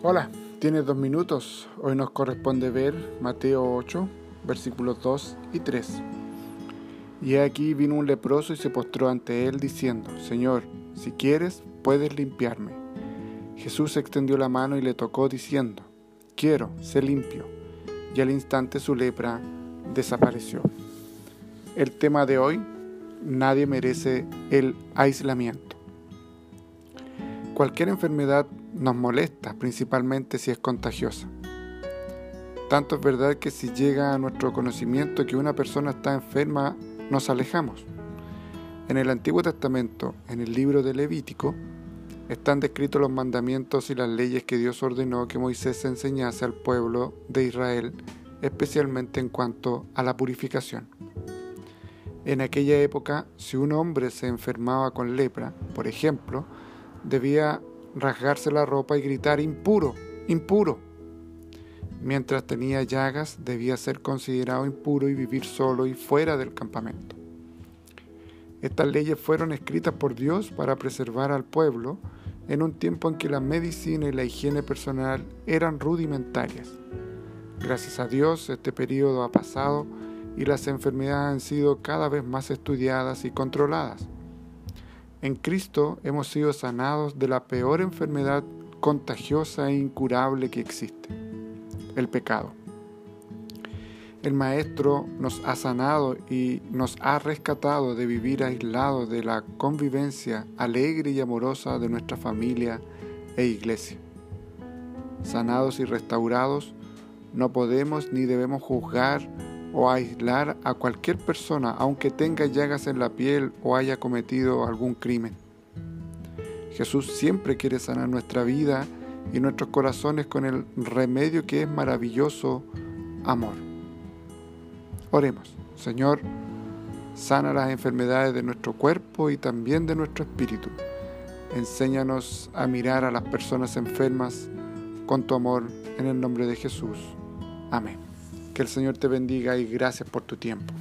Hola, tienes dos minutos. Hoy nos corresponde ver Mateo 8, versículos 2 y 3. Y aquí vino un leproso y se postró ante él diciendo, Señor, si quieres, puedes limpiarme. Jesús extendió la mano y le tocó diciendo, Quiero, sé limpio. Y al instante su lepra desapareció. El tema de hoy, nadie merece el aislamiento. Cualquier enfermedad nos molesta, principalmente si es contagiosa. Tanto es verdad que si llega a nuestro conocimiento que una persona está enferma, nos alejamos. En el Antiguo Testamento, en el libro de Levítico, están descritos los mandamientos y las leyes que Dios ordenó que Moisés enseñase al pueblo de Israel, especialmente en cuanto a la purificación. En aquella época, si un hombre se enfermaba con lepra, por ejemplo, debía rasgarse la ropa y gritar impuro, impuro. Mientras tenía llagas debía ser considerado impuro y vivir solo y fuera del campamento. Estas leyes fueron escritas por Dios para preservar al pueblo en un tiempo en que la medicina y la higiene personal eran rudimentarias. Gracias a Dios este periodo ha pasado y las enfermedades han sido cada vez más estudiadas y controladas. En Cristo hemos sido sanados de la peor enfermedad contagiosa e incurable que existe, el pecado. El Maestro nos ha sanado y nos ha rescatado de vivir aislados de la convivencia alegre y amorosa de nuestra familia e iglesia. Sanados y restaurados, no podemos ni debemos juzgar o aislar a cualquier persona aunque tenga llagas en la piel o haya cometido algún crimen. Jesús siempre quiere sanar nuestra vida y nuestros corazones con el remedio que es maravilloso amor. Oremos, Señor, sana las enfermedades de nuestro cuerpo y también de nuestro espíritu. Enséñanos a mirar a las personas enfermas con tu amor en el nombre de Jesús. Amén. Que el Señor te bendiga y gracias por tu tiempo.